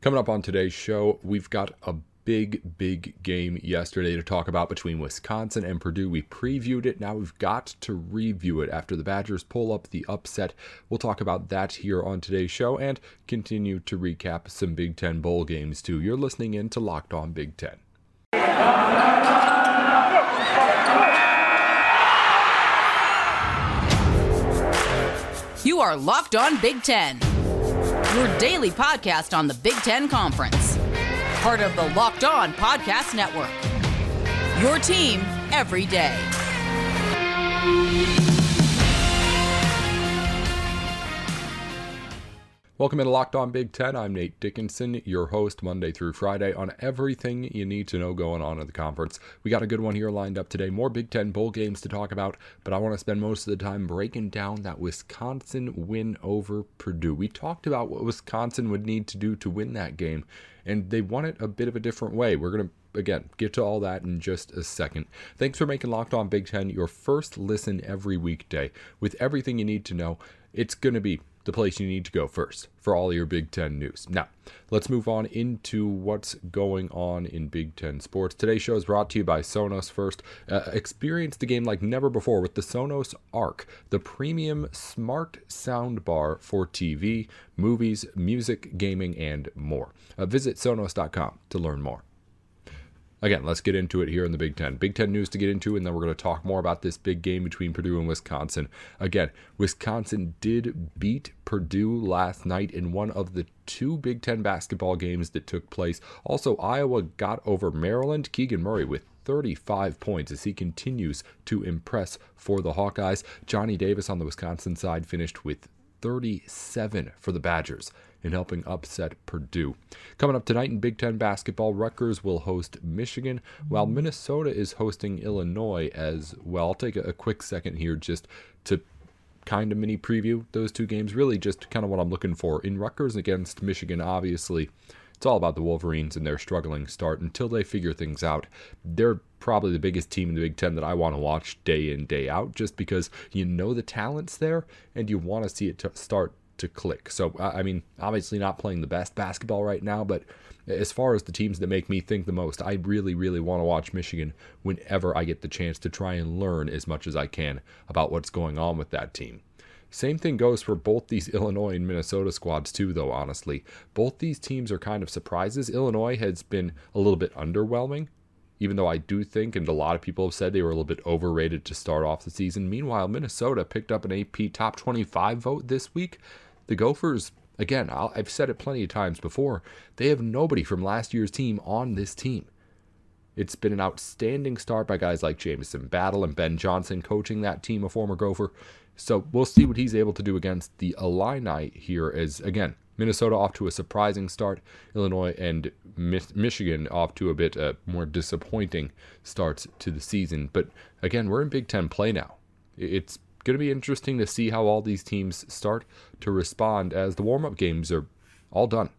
Coming up on today's show, we've got a big, big game yesterday to talk about between Wisconsin and Purdue. We previewed it. Now we've got to review it after the Badgers pull up the upset. We'll talk about that here on today's show and continue to recap some Big Ten bowl games too. You're listening in to Locked On Big Ten. You are Locked On Big Ten, your daily podcast on the Big Ten Conference part of the Locked On Podcast Network. Your team every day. Welcome to Locked On Big Ten. I'm Nate Dickinson, your host Monday through Friday on everything you need to know going on in the conference. We got a good one here lined up today. More Big Ten bowl games to talk about, but I want to spend most of the time breaking down that Wisconsin win over Purdue. We talked about what Wisconsin would need to do to win that game, and they won it a bit of a different way. We're going to again, get to all that in just a second. Thanks for making Locked On Big Ten your first listen every weekday with everything you need to know. It's going to be the place you need to go first for all your Big Ten news. Now, let's move on into what's going on in Big Ten sports. Today's show is brought to you by Sonos First. Uh, experience the game like never before with the Sonos Arc, the premium smart soundbar for TV, movies, music, gaming, and more. Uh, visit Sonos.com to learn more. Again, let's get into it here in the Big Ten. Big Ten news to get into, and then we're going to talk more about this big game between Purdue and Wisconsin. Again, Wisconsin did beat Purdue last night in one of the two Big Ten basketball games that took place. Also, Iowa got over Maryland. Keegan Murray with 35 points as he continues to impress for the Hawkeyes. Johnny Davis on the Wisconsin side finished with 37 for the Badgers in helping upset Purdue. Coming up tonight in Big Ten basketball, Rutgers will host Michigan, while Minnesota is hosting Illinois as well. I'll take a, quick second here just to kind of mini preview those two games. Really, just kind of what I'm looking for. In Rutgers against Michigan, obviously, it's all about the Wolverines and their struggling start until they figure things out. They're probably the biggest team in the Big Ten that I want to watch day in, day out, just because you know the talent's there and you want to see it to start to click. So, I mean, obviously not playing the best basketball right now, but as far as the teams that make me think the most, I really, really want to watch Michigan whenever I get the chance to try and learn as much as I can about what's going on with that team. Same thing goes for both these Illinois and Minnesota squads, too, though, honestly. Both these teams are kind of surprises. Illinois has been a little bit underwhelming, even though I do think, and a lot of people have said they were a little bit overrated to start off the season. Meanwhile, Minnesota picked up an AP top 25 vote this week. The Gophers, again, i have said it plenty of times before, they have nobody from last year's team on this team. It's been an outstanding start by guys like Jamison Battle and Ben Johnson coaching that team, a former Gopher. So we'll see what he's able to do against the Illini here. As again, Minnesota off to a surprising start, Illinois and Mi- Michigan off to a bit uh, more disappointing starts to the season. But again, we're in Big Ten play now. It's going to be interesting to see how all these teams start to respond as the warm up games are all done.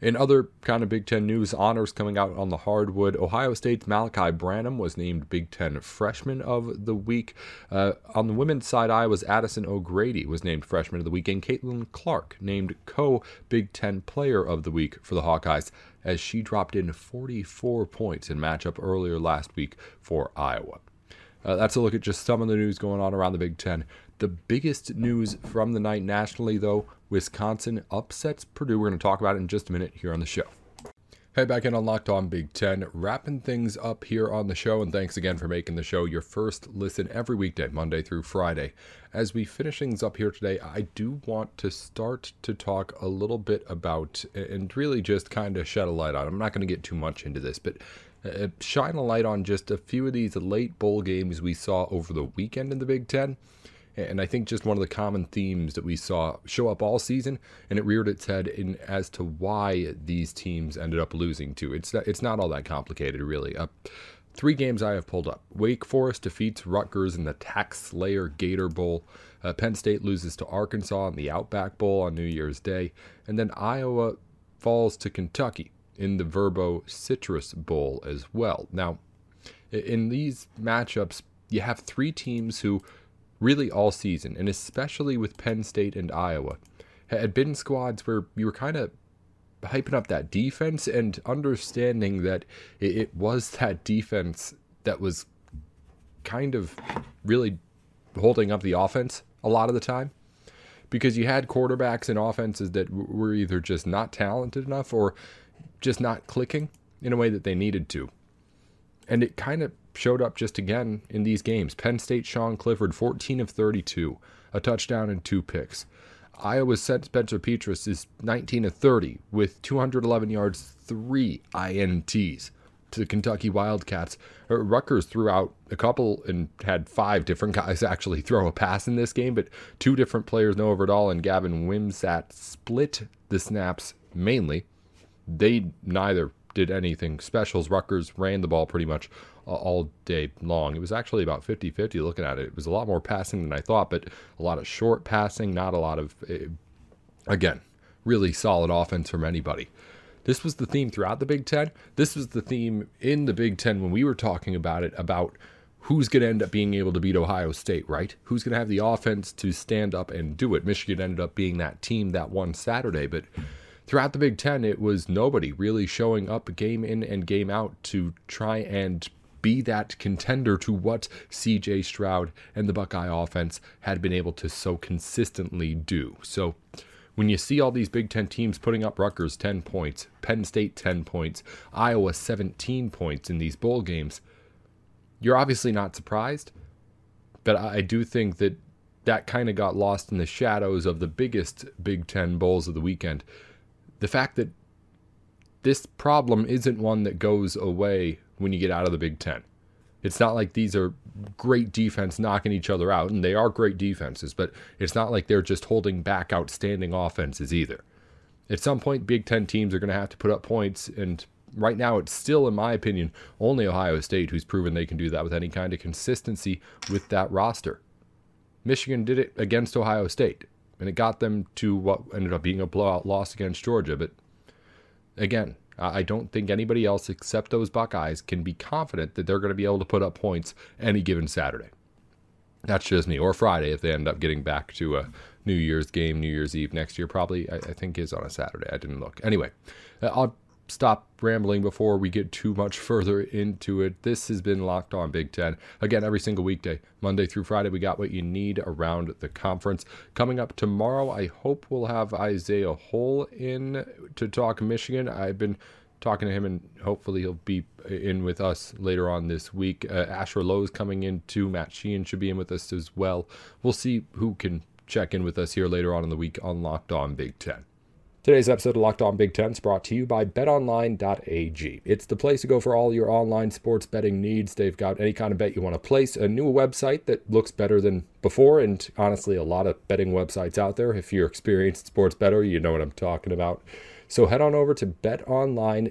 In other kind of Big Ten news, honors coming out on the hardwood. Ohio State's Malachi Branham was named Big Ten Freshman of the Week. Uh, on the women's side, Iowa's Addison O'Grady was named Freshman of the Week, and Caitlin Clark named co Big Ten Player of the Week for the Hawkeyes as she dropped in 44 points in matchup earlier last week for Iowa. Uh, that's a look at just some of the news going on around the Big Ten. The biggest news from the night nationally, though, Wisconsin upsets Purdue. We're going to talk about it in just a minute here on the show. Hey, back in on Locked On Big Ten, wrapping things up here on the show, and thanks again for making the show your first listen every weekday, Monday through Friday. As we finish things up here today, I do want to start to talk a little bit about, and really just kind of shed a light on. I'm not going to get too much into this, but uh, shine a light on just a few of these late bowl games we saw over the weekend in the Big Ten. And I think just one of the common themes that we saw show up all season, and it reared its head in as to why these teams ended up losing to. It's it's not all that complicated, really. Uh, three games I have pulled up: Wake Forest defeats Rutgers in the TaxSlayer Gator Bowl. Uh, Penn State loses to Arkansas in the Outback Bowl on New Year's Day, and then Iowa falls to Kentucky in the Vrbo Citrus Bowl as well. Now, in these matchups, you have three teams who really all season, and especially with Penn State and Iowa, had been squads where you were kind of hyping up that defense and understanding that it, it was that defense that was kind of really holding up the offense a lot of the time because you had quarterbacks and offenses that were either just not talented enough or just not clicking in a way that they needed to. And it kind of showed up just again in these games. Penn State Sean Clifford 14 of 32, a touchdown and two picks. Iowa's Spencer Petras is 19 of 30 with 211 yards, three INTs to the Kentucky Wildcats. Uh, Rutgers threw out a couple and had five different guys actually throw a pass in this game, but two different players, Noah Vedral and Gavin Wimsatt, split the snaps mainly. They neither did anything specials. Rutgers ran the ball pretty much all day long. It was actually about 50 50 looking at it. It was a lot more passing than I thought, but a lot of short passing, not a lot of, eh, again, really solid offense from anybody. This was the theme throughout the Big Ten. This was the theme in the Big Ten when we were talking about it about who's going to end up being able to beat Ohio State, right? Who's going to have the offense to stand up and do it? Michigan ended up being that team that one Saturday, but throughout the Big Ten, it was nobody really showing up game in and game out to try and be that contender to what CJ Stroud and the Buckeye offense had been able to so consistently do. So, when you see all these Big Ten teams putting up Rutgers 10 points, Penn State 10 points, Iowa 17 points in these bowl games, you're obviously not surprised. But I do think that that kind of got lost in the shadows of the biggest Big Ten bowls of the weekend. The fact that this problem isn't one that goes away when you get out of the Big Ten. It's not like these are great defense knocking each other out, and they are great defenses, but it's not like they're just holding back outstanding offenses either. At some point, Big Ten teams are going to have to put up points, and right now it's still, in my opinion, only Ohio State who's proven they can do that with any kind of consistency with that roster. Michigan did it against Ohio State, and it got them to what ended up being a blowout loss against Georgia, but again, I don't think anybody else except those Buckeyes can be confident that they're going to be able to put up points any given Saturday. That's just me. Or Friday if they end up getting back to a New Year's game, New Year's Eve next year. Probably, I, I think, is on a Saturday. I didn't look. Anyway, uh, I'll stop rambling before we get too much further into it. This has been Locked On Big Ten. Again, every single weekday, Monday through Friday, we got what you need around the conference. Coming up tomorrow, I hope we'll have Isaiah Hole in to talk Michigan. I've been talking to him, and hopefully he'll be in with us later on this week. Uh, Asher Lowe's coming in too. Matt Sheehan should be in with us as well. We'll see who can check in with us here later on in the week on Locked On Big Ten. Today's episode of Locked On Big Ten is brought to you by betonline.ag. It's the place to go for all your online sports betting needs. They've got any kind of bet you want to place, a new website that looks better than before, and honestly, a lot of betting websites out there. If you're experienced sports better, you know what I'm talking about. So head on over to betonline.ag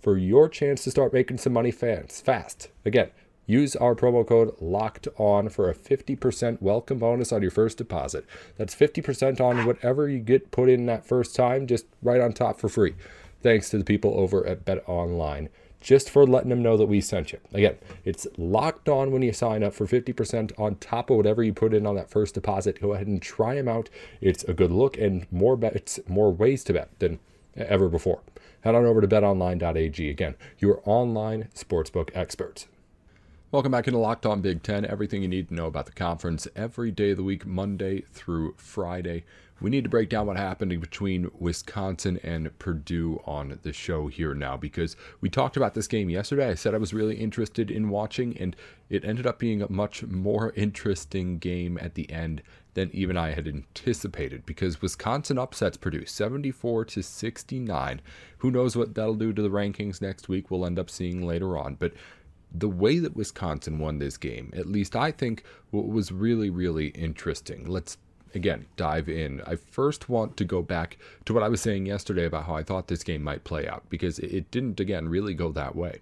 for your chance to start making some money fans Fast. Again, Use our promo code LOCKED ON for a 50% welcome bonus on your first deposit. That's 50% on whatever you get put in that first time, just right on top for free. Thanks to the people over at Bet Online just for letting them know that we sent you. Again, it's locked on when you sign up for 50% on top of whatever you put in on that first deposit. Go ahead and try them out. It's a good look and more bets, more ways to bet than ever before. Head on over to betonline.ag. Again, your online sportsbook experts. Welcome back into Locked On Big Ten. Everything you need to know about the conference every day of the week, Monday through Friday. We need to break down what happened between Wisconsin and Purdue on the show here now because we talked about this game yesterday. I said I was really interested in watching, and it ended up being a much more interesting game at the end than even I had anticipated because Wisconsin upsets Purdue 74 to 69. Who knows what that'll do to the rankings next week? We'll end up seeing later on, but the way that Wisconsin won this game, at least I think, was really, really interesting. Let's again dive in. I first want to go back to what I was saying yesterday about how I thought this game might play out because it didn't, again, really go that way.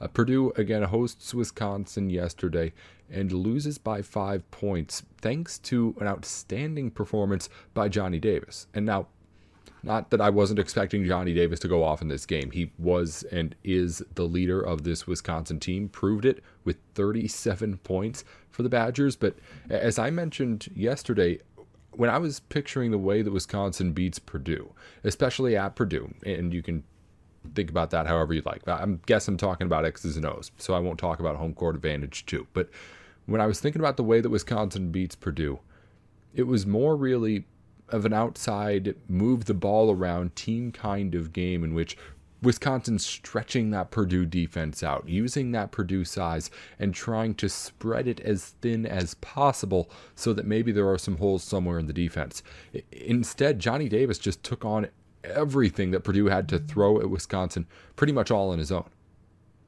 Uh, Purdue again hosts Wisconsin yesterday and loses by five points thanks to an outstanding performance by Johnny Davis. And now, not that I wasn't expecting Johnny Davis to go off in this game. He was and is the leader of this Wisconsin team, proved it with 37 points for the Badgers. But as I mentioned yesterday, when I was picturing the way that Wisconsin beats Purdue, especially at Purdue, and you can think about that however you'd like. I guess I'm talking about X's and O's, so I won't talk about home court advantage too. But when I was thinking about the way that Wisconsin beats Purdue, it was more really of an outside, move the ball around team kind of game in which Wisconsin stretching that Purdue defense out, using that Purdue size, and trying to spread it as thin as possible so that maybe there are some holes somewhere in the defense. Instead, Johnny Davis just took on everything that Purdue had to throw at Wisconsin pretty much all on his own.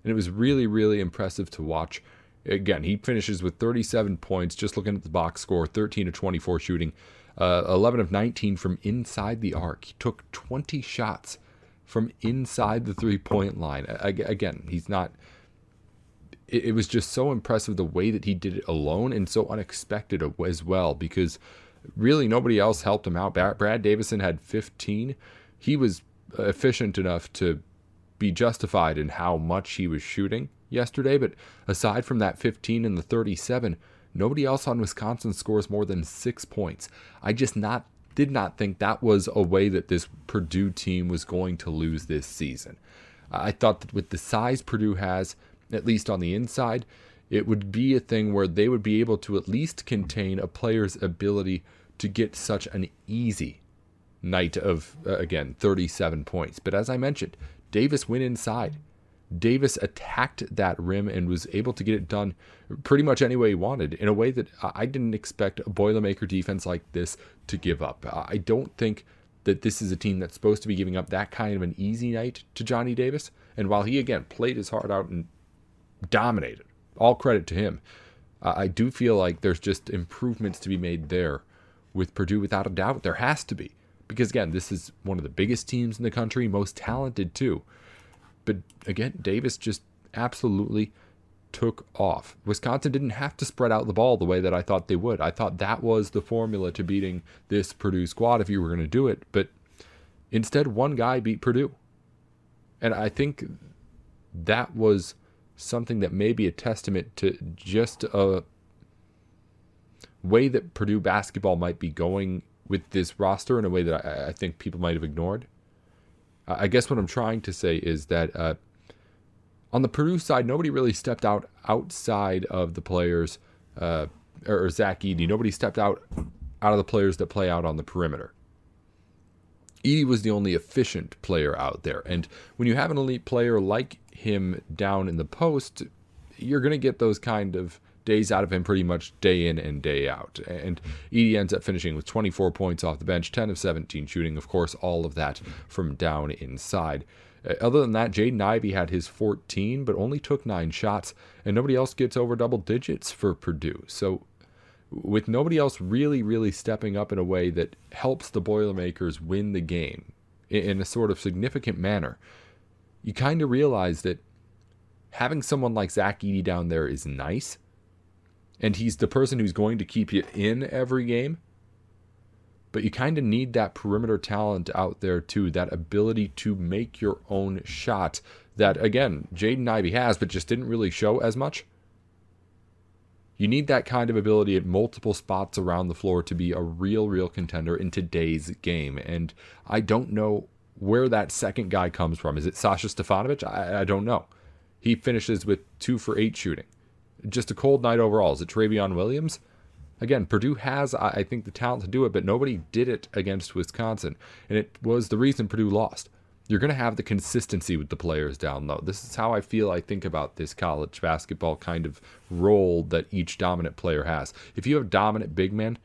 And it was really, really impressive to watch. Again, he finishes with 37 points, just looking at the box score 13 to 24 shooting, uh, 11 of 19 from inside the arc. He took 20 shots from inside the three point line. Again, he's not. It was just so impressive the way that he did it alone and so unexpected as well because really nobody else helped him out. Brad Davison had 15. He was efficient enough to be justified in how much he was shooting yesterday, but aside from that 15 and the 37, nobody else on Wisconsin scores more than six points. I just not did not think that was a way that this Purdue team was going to lose this season. I thought that with the size Purdue has, at least on the inside, it would be a thing where they would be able to at least contain a player's ability to get such an easy night of, uh, again, 37 points. But as I mentioned, Davis went inside. Davis attacked that rim and was able to get it done pretty much any way he wanted in a way that I didn't expect a Boilermaker defense like this to give up. I don't think that this is a team that's supposed to be giving up that kind of an easy night to Johnny Davis. And while he, again, played his heart out and dominated, all credit to him, I do feel like there's just improvements to be made there with Purdue without a doubt. There has to be. Because, again, this is one of the biggest teams in the country, most talented too. But again, Davis just absolutely took off. Wisconsin didn't have to spread out the ball the way that I thought they would. I thought that was the formula to beating this Purdue squad if you were going to do it. But instead, one guy beat Purdue. And I think that was something that may be a testament to just a way that Purdue basketball might be going with this roster in a way that I, I think people might have ignored. I guess what I'm trying to say is that uh, on the Purdue side, nobody really stepped out outside of the players, uh, or, Zach Edey. Nobody stepped out out of the players that play out on the perimeter. Edey was the only efficient player out there, and when you have an elite player like him down in the post, you're going to get those kind of days out of him pretty much day in and day out. And Edey ends up finishing with 24 points off the bench, 10 of 17 shooting, of course, all of that from down inside. Uh, other than that, Jaden Ivey had his 14, but only took nine shots, and nobody else gets over double digits for Purdue. So, with nobody else really, really stepping up in a way that helps the Boilermakers win the game in a sort of significant manner, you kind of realize that having someone like Zach Edey down there is nice, and he's the person who's going to keep you in every game. But you kind of need that perimeter talent out there too, that ability to make your own shot that, again, Jaden Ivey has, but just didn't really show as much. You need that kind of ability at multiple spots around the floor to be a real, real contender in today's game. And I don't know where that second guy comes from. Is it Sasha Stefanovic? I, I don't know. He finishes with two for eight shooting just a cold night overall. Is it Trevion Williams? Again, Purdue has, I think, the talent to do it, but nobody did it against Wisconsin. And it was the reason Purdue lost. You're going to have the consistency with the players down low. This is how I feel I think about this college basketball kind of role that each dominant player has. If you have dominant big men,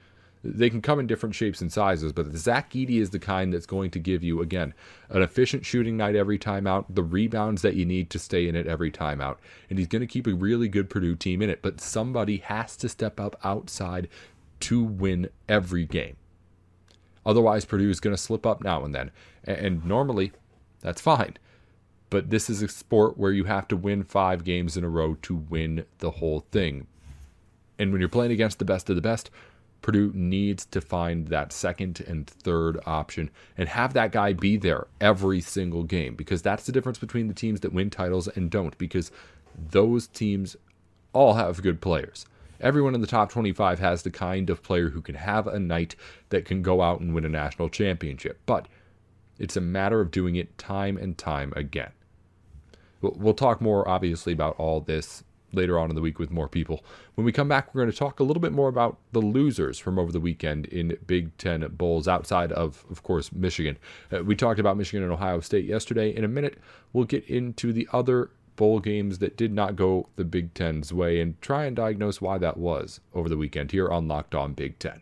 they can come in different shapes and sizes, but Zach Edey is the kind that's going to give you, again, an efficient shooting night every time out, the rebounds that you need to stay in it every time out. And he's going to keep a really good Purdue team in it, but somebody has to step up outside to win every game. Otherwise, Purdue is going to slip up now and then. And normally, that's fine. But this is a sport where you have to win five games in a row to win the whole thing. And when you're playing against the best of the best, Purdue needs to find that second and third option and have that guy be there every single game because that's the difference between the teams that win titles and don't because those teams all have good players. Everyone in the top 25 has the kind of player who can have a night that can go out and win a national championship, but it's a matter of doing it time and time again. We'll talk more, obviously, about all this later on in the week with more people. When we come back, we're going to talk a little bit more about the losers from over the weekend in Big Ten Bowls outside of, of course, Michigan. Uh, we talked about Michigan and Ohio State yesterday. In a minute, we'll get into the other bowl games that did not go the Big Ten's way and try and diagnose why that was over the weekend here on Locked On Big Ten.